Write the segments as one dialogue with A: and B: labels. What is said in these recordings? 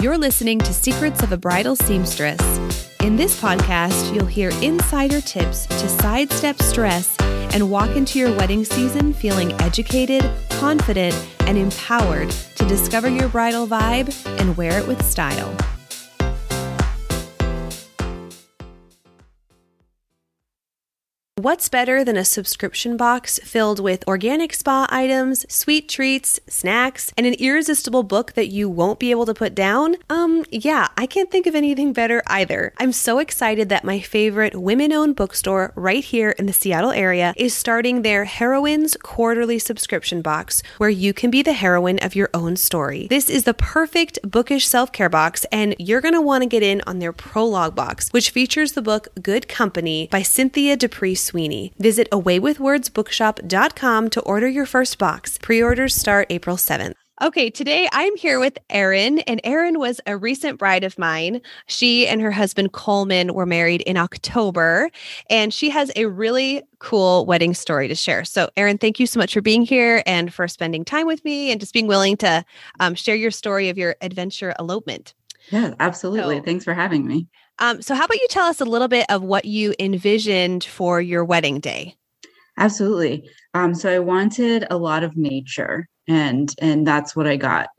A: You're listening to Secrets of a Bridal Seamstress. In this podcast, you'll hear insider tips to sidestep stress and walk into your wedding season feeling educated, confident, and empowered to discover your bridal vibe and wear it with style. What's better than a subscription box filled with organic spa items, sweet treats, snacks, and an irresistible book that you won't be able to put down? Um, yeah, I can't think of anything better either. I'm so excited that my favorite women owned bookstore right here in the Seattle area is starting their Heroines Quarterly subscription box where you can be the heroine of your own story. This is the perfect bookish self care box, and you're want to get in on their prologue box, which features the book Good Company by Cynthia D'Aprix Sweeney. Visit awaywithwordsbookshop.com to order your first box. Pre orders start April 7th. Okay, today I'm here with Erin, and Erin was a recent bride of mine. She and her husband Coleman were married in October, and she has a really cool wedding story to share. So, Erin, thank you so much for being here and for spending time with me and just being willing to um, share your story of your adventure elopement.
B: Yeah, absolutely. So, Thanks for having me.
A: Um, so, how about you tell us a little bit of what you envisioned for your wedding day?
B: Absolutely. Um, so, I wanted a lot of nature, and and that's what I got.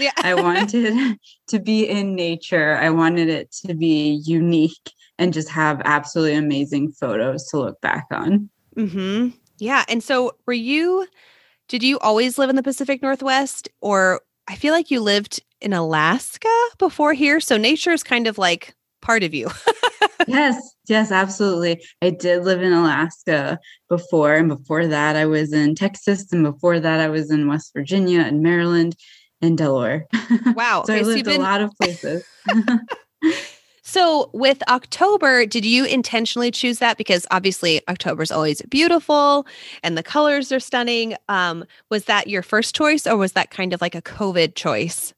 B: Yeah. I wanted to be in nature. I wanted it to be unique and just have absolutely amazing photos to look back on.
A: Hmm. Yeah. And so, were you? Did you always live in the Pacific Northwest, or I feel like you lived in Alaska before here? So nature is kind of like part of you.
B: yes, yes, absolutely. I did live in Alaska before, and before that, I was in Texas, and before that, I was in West Virginia and Maryland and Delaware.
A: Wow.
B: so okay, I lived so been... a lot of places.
A: so with October, did you intentionally choose that? Because obviously October is always beautiful and the colors are stunning. Um, was that your first choice or was that kind of like a COVID choice?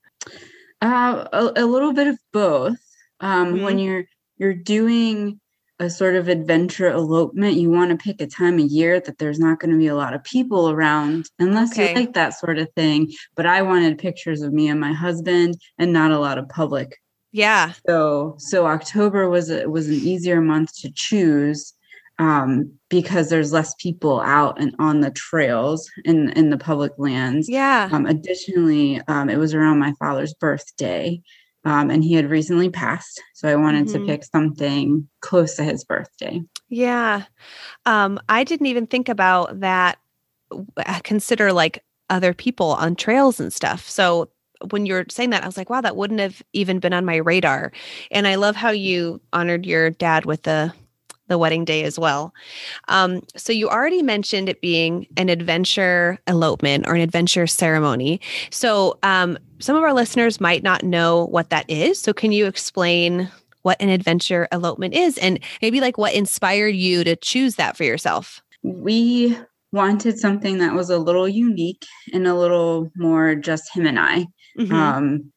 B: Uh, a, a little bit of both um, mm-hmm. when you're you're doing a sort of adventure elopement you want to pick a time of year that there's not going to be a lot of people around unless okay. you like that sort of thing. But i wanted pictures of me and my husband and not a lot of public.
A: Yeah.
B: So so october was a, was an easier month to choose um, because there's less people out and on the trails in in the public lands.
A: Yeah.
B: Um, additionally um, it was around my father's birthday um, and he had recently passed. So I wanted mm-hmm. to pick something close to his birthday.
A: Yeah. Um, I didn't even think about that, uh, consider like other people on trails and stuff. So when you're saying that, I was like, wow, that wouldn't have even been on my radar. And I love how you honored your dad with the the wedding day as well. Um, so you already mentioned it being an adventure elopement or an adventure ceremony. So um, some of our listeners might not know what that is. So, can you explain what an adventure elopement is and maybe like what inspired you to choose that for yourself?
B: We wanted something that was a little unique and a little more just him and I. Mm-hmm. Um,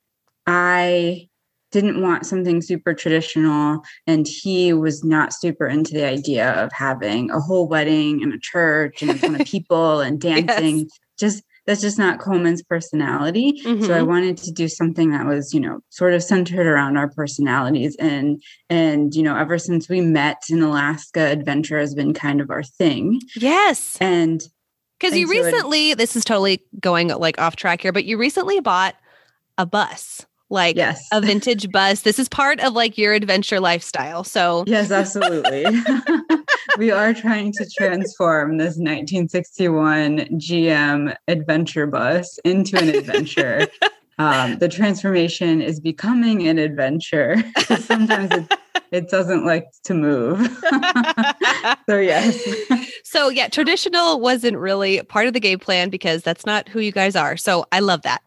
B: I didn't want something super traditional and he was not super into the idea of having a whole wedding and a church and a ton of people and dancing yes. just that's just not Coleman's personality. Mm-hmm. So I mm-hmm. wanted to do something that was, you know, sort of centered around our personalities. And and you know, ever since we met in Alaska, adventure has been kind of our thing.
A: Yes.
B: And
A: because you recently, it, this is totally going like off track here, but you recently bought a bus like yes. a vintage bus. This is part of like your adventure lifestyle. So,
B: yes, absolutely. we are trying to transform this 1961 GM adventure bus into an adventure. um, the transformation is becoming an adventure. Sometimes it, it doesn't like to move. so, yes.
A: So, yeah, traditional wasn't really part of the game plan because that's not who you guys are. So, I love that.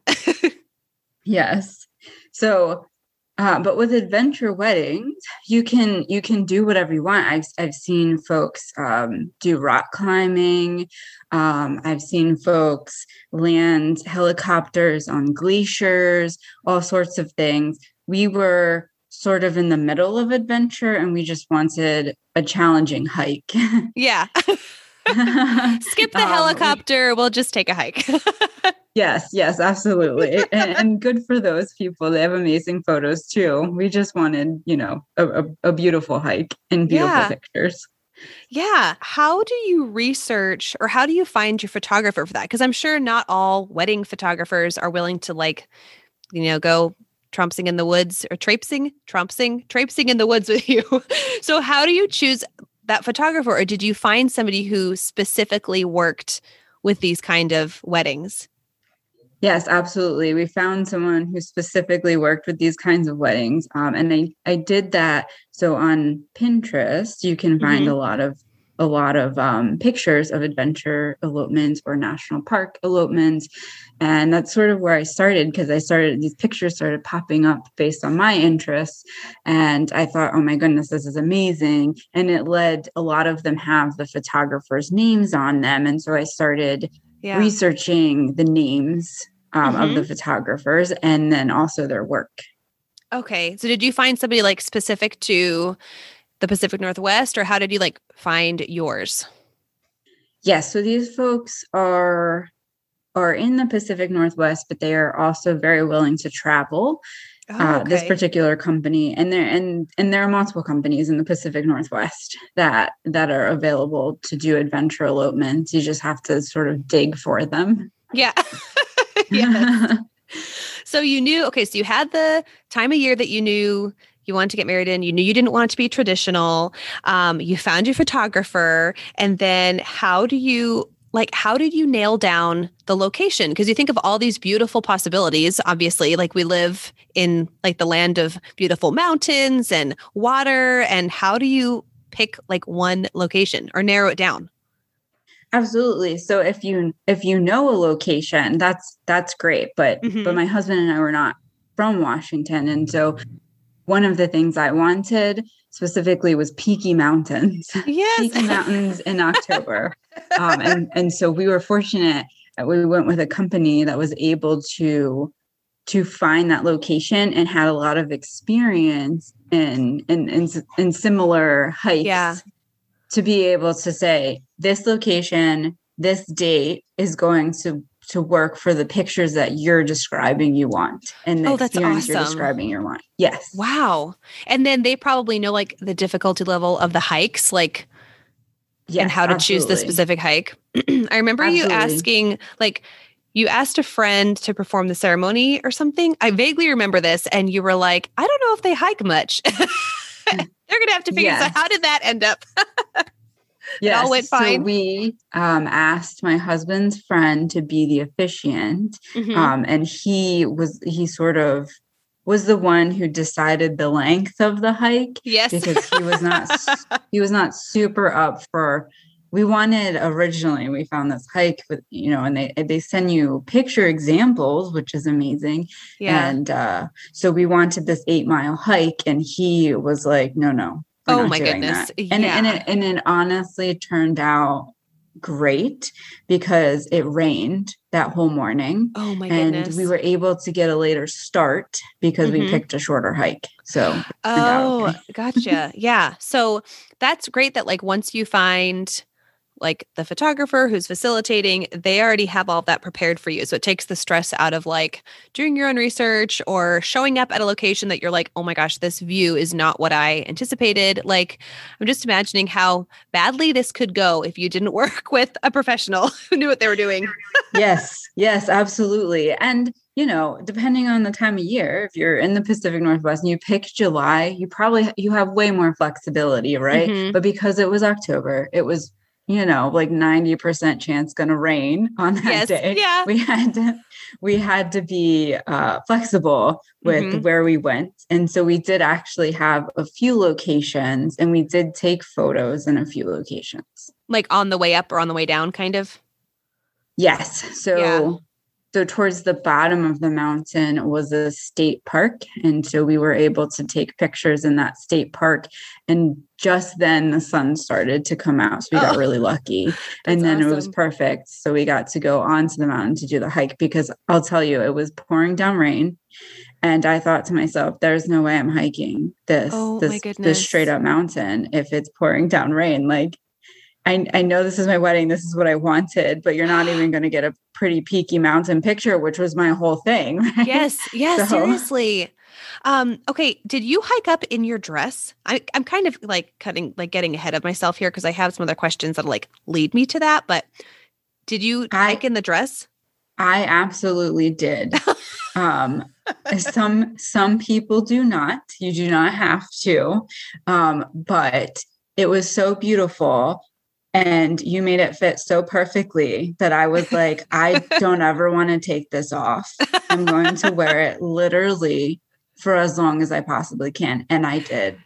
B: yes. So, uh, but with adventure weddings, you can you can do whatever you want. I've I've seen folks um, do rock climbing. Um, I've seen folks land helicopters on glaciers, all sorts of things. We were sort of in the middle of adventure, and we just wanted a challenging hike.
A: yeah. Skip the um, helicopter. we'll just take a hike.
B: Yes, yes, absolutely. and, and, good for those people. They have amazing photos too. We just wanted, you know, a, a, a beautiful hike and beautiful yeah. pictures.
A: Yeah. How do you research or how do you find your photographer for that? Because I'm sure not all wedding photographers are willing to like, you know, go trumpsing in the woods or traipsing, trumpsing, traipsing in the woods with you. so how do you choose that photographer or did you find somebody who specifically worked with these kind of weddings?
B: Yes, absolutely. We found someone who specifically worked with these kinds of weddings. Um, and I, I did that. So on Pinterest, you can find mm-hmm. a lot of a lot of um, pictures of adventure elopements or national park elopements. And that's sort of where I started because I started, these pictures started popping up based on my interests. And I thought, oh my goodness, this is amazing. And it led, a lot of them have the photographers' names on them. And so I started yeah. researching the names um, mm-hmm. of the mm-hmm. photographers and then also their work.
A: Okay. So did you find somebody like specific to the Pacific Northwest or how did you like find yours?
B: Yes, so these folks are are in the Pacific Northwest, but they are also very willing to travel. Oh, okay. uh, this particular company, and there and and there are multiple companies in the Pacific Northwest that that are available to do adventure elopements. You just have to sort of dig for them.
A: Yeah. yeah. so you knew okay, so you had the time of year that you knew you wanted to get married in you knew you didn't want it to be traditional um, you found your photographer and then how do you like how did you nail down the location because you think of all these beautiful possibilities obviously like we live in like the land of beautiful mountains and water and how do you pick like one location or narrow it down
B: absolutely so if you if you know a location that's that's great but mm-hmm. but my husband and i were not from washington and so one of the things i wanted specifically was Peaky Mountains.
A: Yes.
B: Peaky Mountains in October. Um, and, and so we were fortunate that we went with a company that was able to to find that location and had a lot of experience in in in, in similar hikes
A: yeah.
B: to be able to say this location this date is going to to work for the pictures that you're describing you want and the oh, that's experience awesome. you're describing you want. Yes.
A: Wow. And then they probably know like the difficulty level of the hikes, like yes, and how to absolutely. choose the specific hike. I remember absolutely. you asking like you asked a friend to perform the ceremony or something. I vaguely remember this, and you were like, I don't know if they hike much. They're gonna have to figure yes. out how did that end up?
B: Yeah, all went fine. So we um, asked my husband's friend to be the officiant, mm-hmm. um, and he was he sort of was the one who decided the length of the hike.
A: Yes,
B: because he was not he was not super up for. We wanted originally we found this hike with you know, and they they send you picture examples, which is amazing. Yeah, and uh, so we wanted this eight mile hike, and he was like, no, no,
A: oh my goodness.
B: And, and, it, and it honestly turned out great because it rained that whole morning.
A: Oh my
B: and
A: goodness.
B: we were able to get a later start because mm-hmm. we picked a shorter hike. So
A: Oh, gotcha. yeah. So that's great that like once you find like the photographer who's facilitating, they already have all that prepared for you. So it takes the stress out of like doing your own research or showing up at a location that you're like, oh my gosh, this view is not what I anticipated. Like, I'm just imagining how badly this could go if you didn't work with a professional who knew what they were doing.
B: yes, yes, absolutely. And you know depending on the time of year if you're in the pacific northwest and you pick july you probably you have way more flexibility right mm-hmm. but because it was october it was you know like 90% chance going to rain on that yes, day.
A: yeah.
B: We had to we had to be uh, flexible with mm-hmm. where we went. And so we did actually have a few locations and we did take photos in a few locations.
A: Like on the way up or on the way down kind of?
B: Yes. So yeah so towards the bottom of the mountain was a state park. And so we were able to take pictures in that state park. And just then the sun started to come out. So we got oh, really lucky. and then awesome. it was perfect. So we got to go onto the mountain to do the hike because i'll tell you it was pouring down rain. And i thought to myself there's no way i'm hiking this
A: oh,
B: this this straight up mountain if it's pouring down rain. Like I, I know this is my wedding. This is what I wanted, but you're not even going to get a pretty peaky mountain picture, which was my whole thing.
A: Right? Yes. Yes. So. Seriously. Um, okay. Did you hike up in your dress? I, I'm kind of like cutting, like getting ahead of myself here because I have some other questions that like lead me to that. But did you I, hike in the dress?
B: I absolutely did. um, some some people do not. You do not have to. Um, but it was so beautiful and you made it fit so perfectly that I was like, I don't ever want to take this off. I'm going to wear it literally for as long as I possibly can. And I did.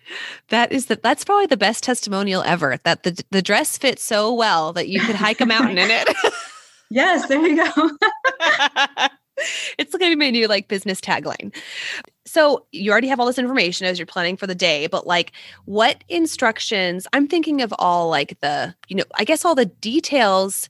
A: That is the that's probably the best testimonial ever that the the dress fits so well that you could hike a mountain in it.
B: yes, there you go.
A: it's going to be my new like business tagline. So you already have all this information as you're planning for the day, but like what instructions? I'm thinking of all like the, you know, I guess all the details.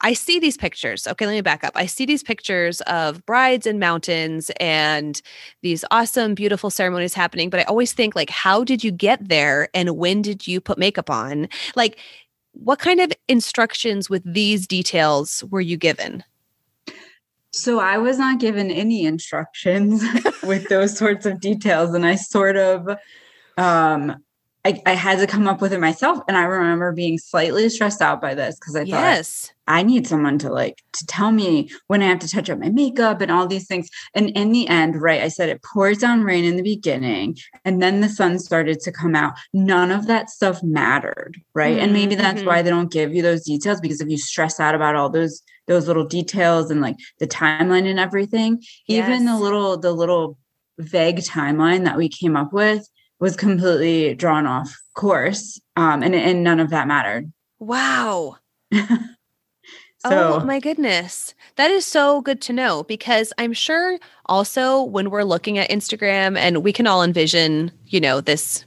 A: I see these pictures. Okay, let me back up. I see these pictures of brides and mountains and these awesome, beautiful ceremonies happening. But I always think, like, how did you get there and when did you put makeup on? Like, what kind of instructions with these details were you given?
B: So I was not given any instructions with those sorts of details. And I sort of um I, I, had to come up with it myself. And I remember being slightly stressed out by this because I thought yes. I need someone to like to tell me when I have to touch up my makeup and all these things. And in the end, right, I said it pours down rain in the beginning and then the sun started to come out. None of that stuff mattered. Right. Mm-hmm. And maybe that's mm-hmm. why they don't give you those details because if you stress out about all those those little details and like the timeline and everything, yes. even the little the little vague timeline that we came up with was completely drawn off course um, and, and none of that mattered.
A: Wow. So, oh my goodness. That is so good to know because i'm sure also when we're looking at instagram and we can all envision you know this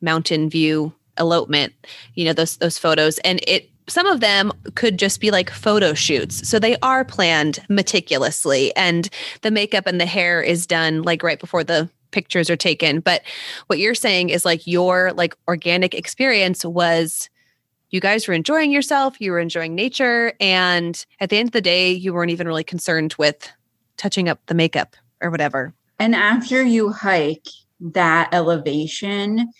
A: mountain view elopement you know those those photos and it some of them could just be like photo shoots. So they are planned meticulously and the makeup and the hair is done like right before the pictures are taken. But what you're saying is like your like organic experience was you guys were enjoying yourself, you were enjoying nature and at the end of the day you weren't even really concerned with touching up the makeup or whatever.
B: And after you hike that elevation,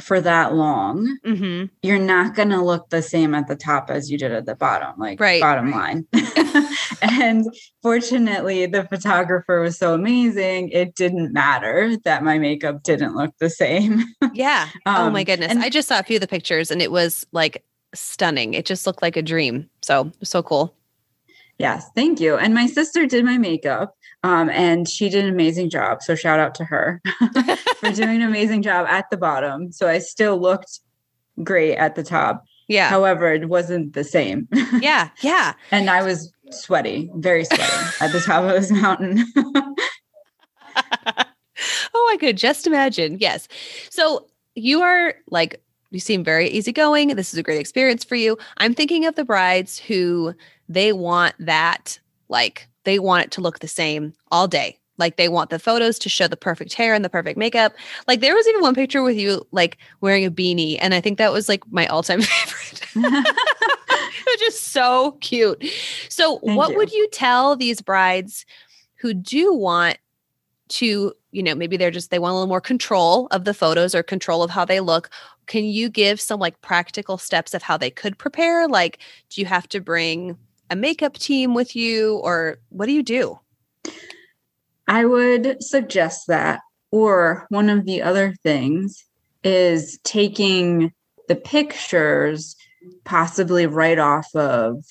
B: for that long, mm-hmm. you're not going to look the same at the top as you did at the bottom, like right. bottom line. and fortunately, the photographer was so amazing. It didn't matter that my makeup didn't look the same.
A: yeah. um, oh my goodness. And- I just saw a few of the pictures and it was like stunning. It just looked like a dream. So, so cool.
B: Yes, thank you. And my sister did my makeup. Um, and she did an amazing job. So shout out to her for doing an amazing job at the bottom. So I still looked great at the top.
A: Yeah.
B: However, it wasn't the same.
A: yeah. Yeah.
B: and I was sweaty, very sweaty at the top of this mountain.
A: oh, I could just imagine. Yes. So you are like, you seem very easygoing. This is a great experience for you. I'm thinking of the brides who they want that like they want it to look the same all day. Like they want the photos to show the perfect hair and the perfect makeup. Like there was even one picture with you like wearing a beanie, and I think that was like my all-time favorite. it was just so cute. So, Thank what you. would you tell these brides who do want to, you know, maybe they're just they want a little more control of the photos or control of how they look? Can you give some like practical steps of how they could prepare? Like, do you have to bring a makeup team with you or what do you do?
B: I would suggest that. Or one of the other things is taking the pictures possibly right off of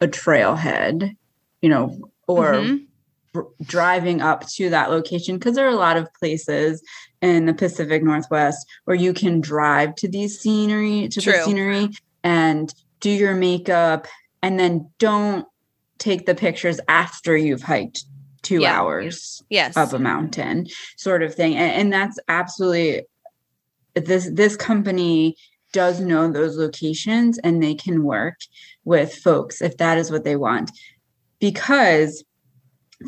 B: a trailhead, you know, or mm-hmm. driving up to that location because there are a lot of places in the Pacific Northwest where you can drive to these scenery to True. the scenery and do your makeup and then don't take the pictures after you've hiked two yeah. hours
A: yes.
B: of a mountain sort of thing and, and that's absolutely this this company does know those locations and they can work with folks if that is what they want because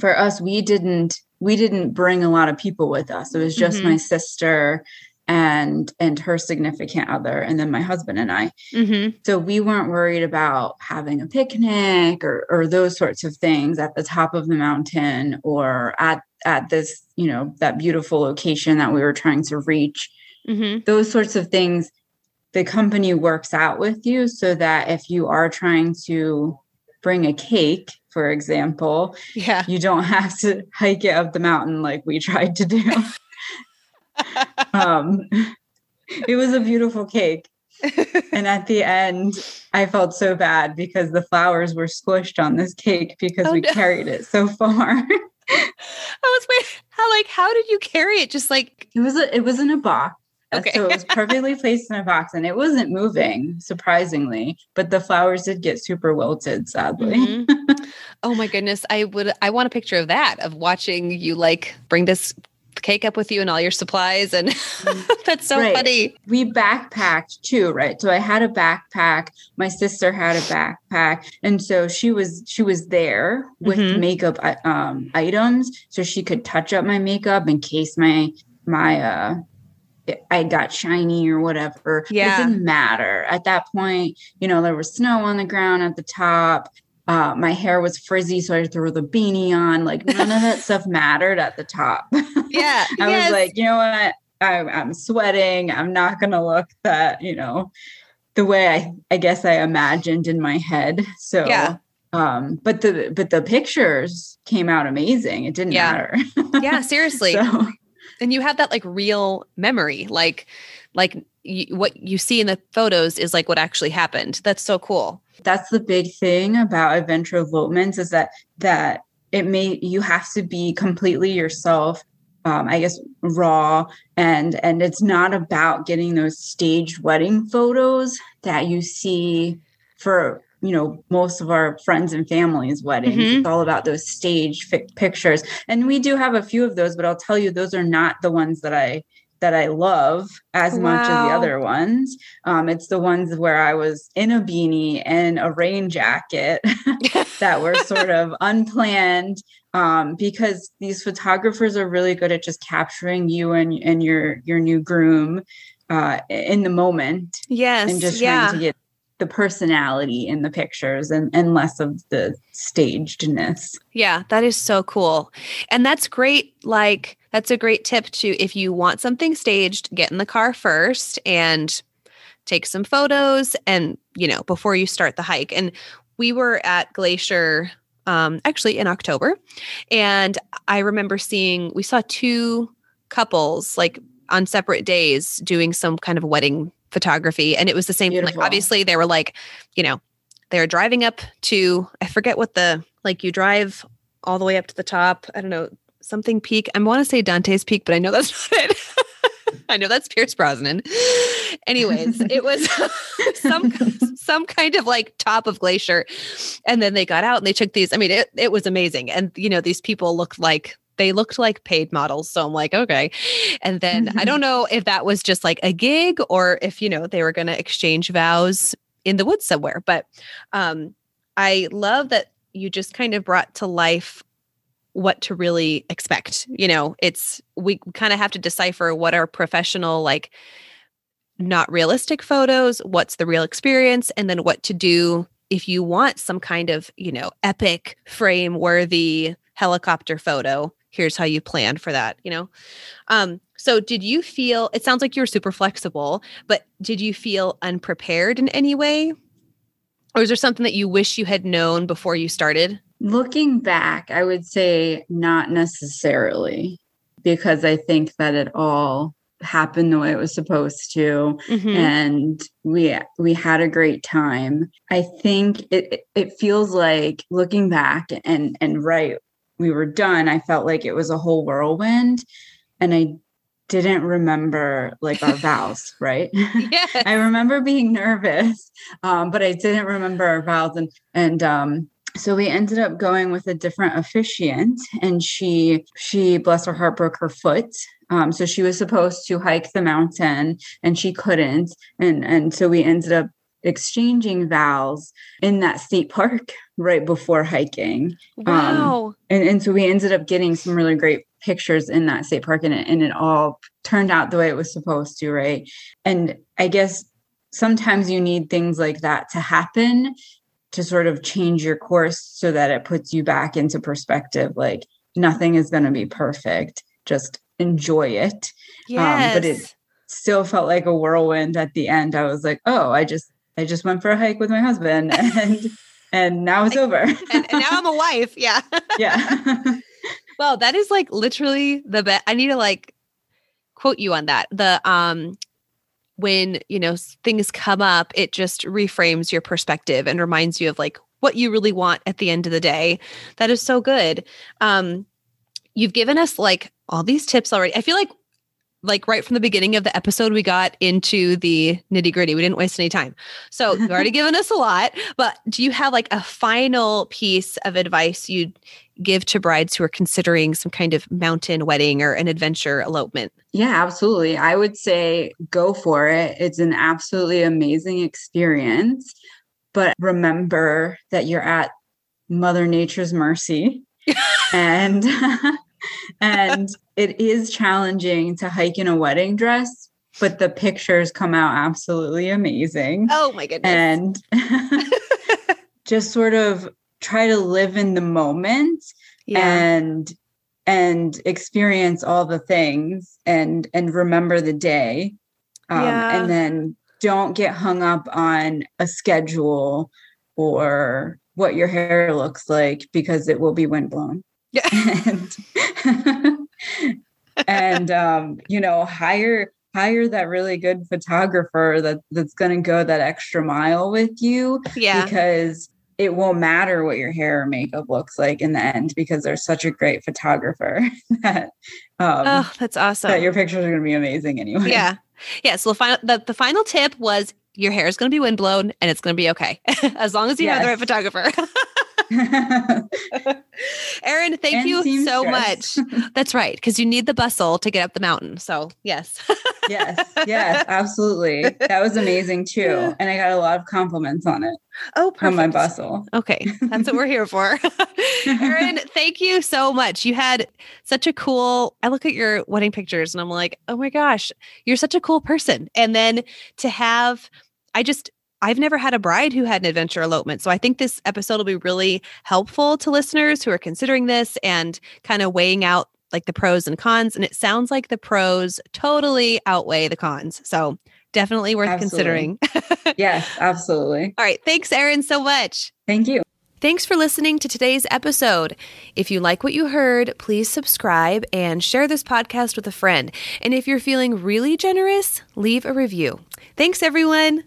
B: for us we didn't we didn't bring a lot of people with us it was just mm-hmm. my sister and and her significant other and then my husband and i
A: Mm-hmm.
B: so we weren't worried about having a picnic or or those sorts of things at the top of the mountain or at at this you know that beautiful location that we were trying to reach
A: Mm-hmm.
B: those sorts of things the company works out with you so that if you are trying to bring a cake for example
A: Yeah.
B: you don't have to hike it up the mountain like we tried to do um it was a beautiful cake and at the end i felt so bad because the flowers were squished on this cake because
A: Oh,
B: we
A: no.
B: carried it so far
A: I was wait, how like how did you carry it? Just like
B: it was a, it was in a box Uh,
A: Okay.
B: so it was perfectly placed in a box and it wasn't moving surprisingly but the flowers did get super wilted sadly
A: Mhm. oh my goodness, I would I want a picture of that of watching you like bring this cake up with you and all your supplies and that's so
B: Right.
A: funny.
B: we backpacked too right so i had a backpack my sister had a backpack and so she was she was there with
A: Mhm.
B: makeup um items so she could touch up my makeup in case my my uh I got shiny or whatever.
A: Yeah.
B: It didn't matter. At that point, you know, there was snow on the ground at the top. Uh, my hair was frizzy, so I threw the beanie on. Like none of that stuff mattered at the top.
A: Yeah.
B: I
A: yes.
B: was like, you know what? I, I'm sweating. I'm not going to look that, you know, the way I, I guess I imagined in my head. So,
A: Yeah.
B: um, but the, but the pictures came out amazing. It didn't
A: Yeah.
B: matter.
A: yeah, seriously.
B: so,
A: and you have that like real memory like like what you see in the photos is like what actually happened that's so cool
B: that's the big thing about adventure elopements is that, that it may, you have to be completely yourself. Um, I guess raw and and it's not about getting those staged wedding photos that you see for you know most of our friends and families weddings
A: Mhm.
B: it's all about those staged fi- pictures and we do have a few of those but i'll tell you those are not the ones that i that i love as much as the other ones. Um, it's the ones where i was in a beanie and a rain jacket that were sort of unplanned um, because these photographers are really good at just capturing you and, and your your new groom uh, in the moment
A: yes
B: and just
A: yeah.
B: trying to get the personality in the pictures and, and less of the stagedness.
A: yeah that is so cool and that's great like that's a great tip to if you want something staged get in the car first and take some photos and you know before you start the hike and we were at glacier um actually in october and i remember seeing we saw two couples like on separate days doing some kind of wedding photography and it was the same thing like obviously they were like you know they were driving up to i forget what the like you drive all the way up to the top i don't know something peak i want to say dante's peak but i know that's not it I know that's Pierce Brosnan. Anyways, it was some some kind of like top of glacier, and then they got out and they took these. I mean, it it was amazing, and you know these people looked like they looked like paid models. So I'm like, okay. And then I don't know if that was just like a gig or if you know they were going to exchange vows in the woods somewhere. But um, I love that you just kind of brought to life what to really expect. You know, it's we kind of have to decipher what are professional, like not realistic photos, what's the real experience, and then what to do if you want some kind of, you know, epic frame worthy helicopter photo. Here's how you plan for that, you know? Um, so did you feel it sounds like you were super flexible, but did you feel unprepared in any way? Or is there something that you wish you had known before you started?
B: Looking back, I would say not necessarily, because I think that it all happened the way it was supposed to
A: Mhm.
B: and we we had a great time i think it it feels like looking back and and right we were done i felt like it was a whole whirlwind and i didn't remember like our vows right. I remember being nervous, um, but I didn't remember our vows. And and um, so we ended up going with a different officiant, and she she bless her heart broke her foot. Um, so she was supposed to hike the mountain, and she couldn't, and and so we ended up exchanging vows in that state park right before hiking
A: Wow.
B: and, and so we ended up getting some really great pictures in that state park and it, and it all turned out the way it was supposed to, right? And I guess sometimes you need things like that to happen to sort of change your course so that it puts you back into perspective like nothing is going to be perfect just enjoy it
A: yes.
B: Um, but it still felt like a whirlwind at the end i was like oh i just i just went for a hike with my husband and and now it's over. and,
A: and now i'm a wife yeah.
B: Yeah.
A: Well that is like literally the best i need to like quote you on that. The um when you know things come up it just reframes your perspective and reminds you of like what you really want at the end of the day. That is so good. Um you've given us like all these tips already. I feel like like right from the beginning of the episode we got into the nitty gritty we didn't waste any time so you've already given us a lot but do you have like a final piece of advice you'd give to brides who are considering some kind of mountain wedding or an adventure elopement?
B: Yeah, absolutely. I would say go for it. It's an absolutely amazing experience. But remember that you're at Mother Nature's mercy. and and it is challenging to hike in a wedding dress, but the pictures come out absolutely amazing.
A: Oh my goodness.
B: And just sort of try to live in the moment yeah. and and experience all the things and and remember the day um, yeah. and then don't get hung up on a schedule or what your hair looks like because it will be windblown yeah and, and um, you know hire hire that really good photographer that that's going to go that extra mile with you
A: yeah.
B: because it won't matter what your hair or makeup looks like in the end because they're such a great photographer that
A: um, oh that's awesome.
B: that your pictures are going to be amazing anyway.
A: Yeah. Yeah so the final the, the final tip was your hair is going to be windblown and it's going to be okay as long as you yes. have the right photographer Erin, thank and you so much. That's right, because you need the bustle to get up the mountain. So, yes.
B: yes, yes, absolutely. That was amazing too. And I got a lot of compliments on it.
A: Oh, perfect.
B: From my bustle.
A: Okay, that's what we're here for. Erin, thank you so much. You had such a cool, I look at your wedding pictures and I'm like, oh my gosh, you're such a cool person. And then to have, I just, I've never had a bride who had an adventure elopement. So I think this episode will be really helpful to listeners who are considering this and kind of weighing out like the pros and cons. And it sounds like the pros totally outweigh the cons. So definitely worth absolutely.
B: considering. yes, absolutely.
A: All right. Thanks, Erin, so much.
B: Thank you.
A: Thanks for listening to today's episode. If you like what you heard, please subscribe and share this podcast with a friend. And if you're feeling really generous, leave a review. Thanks, everyone.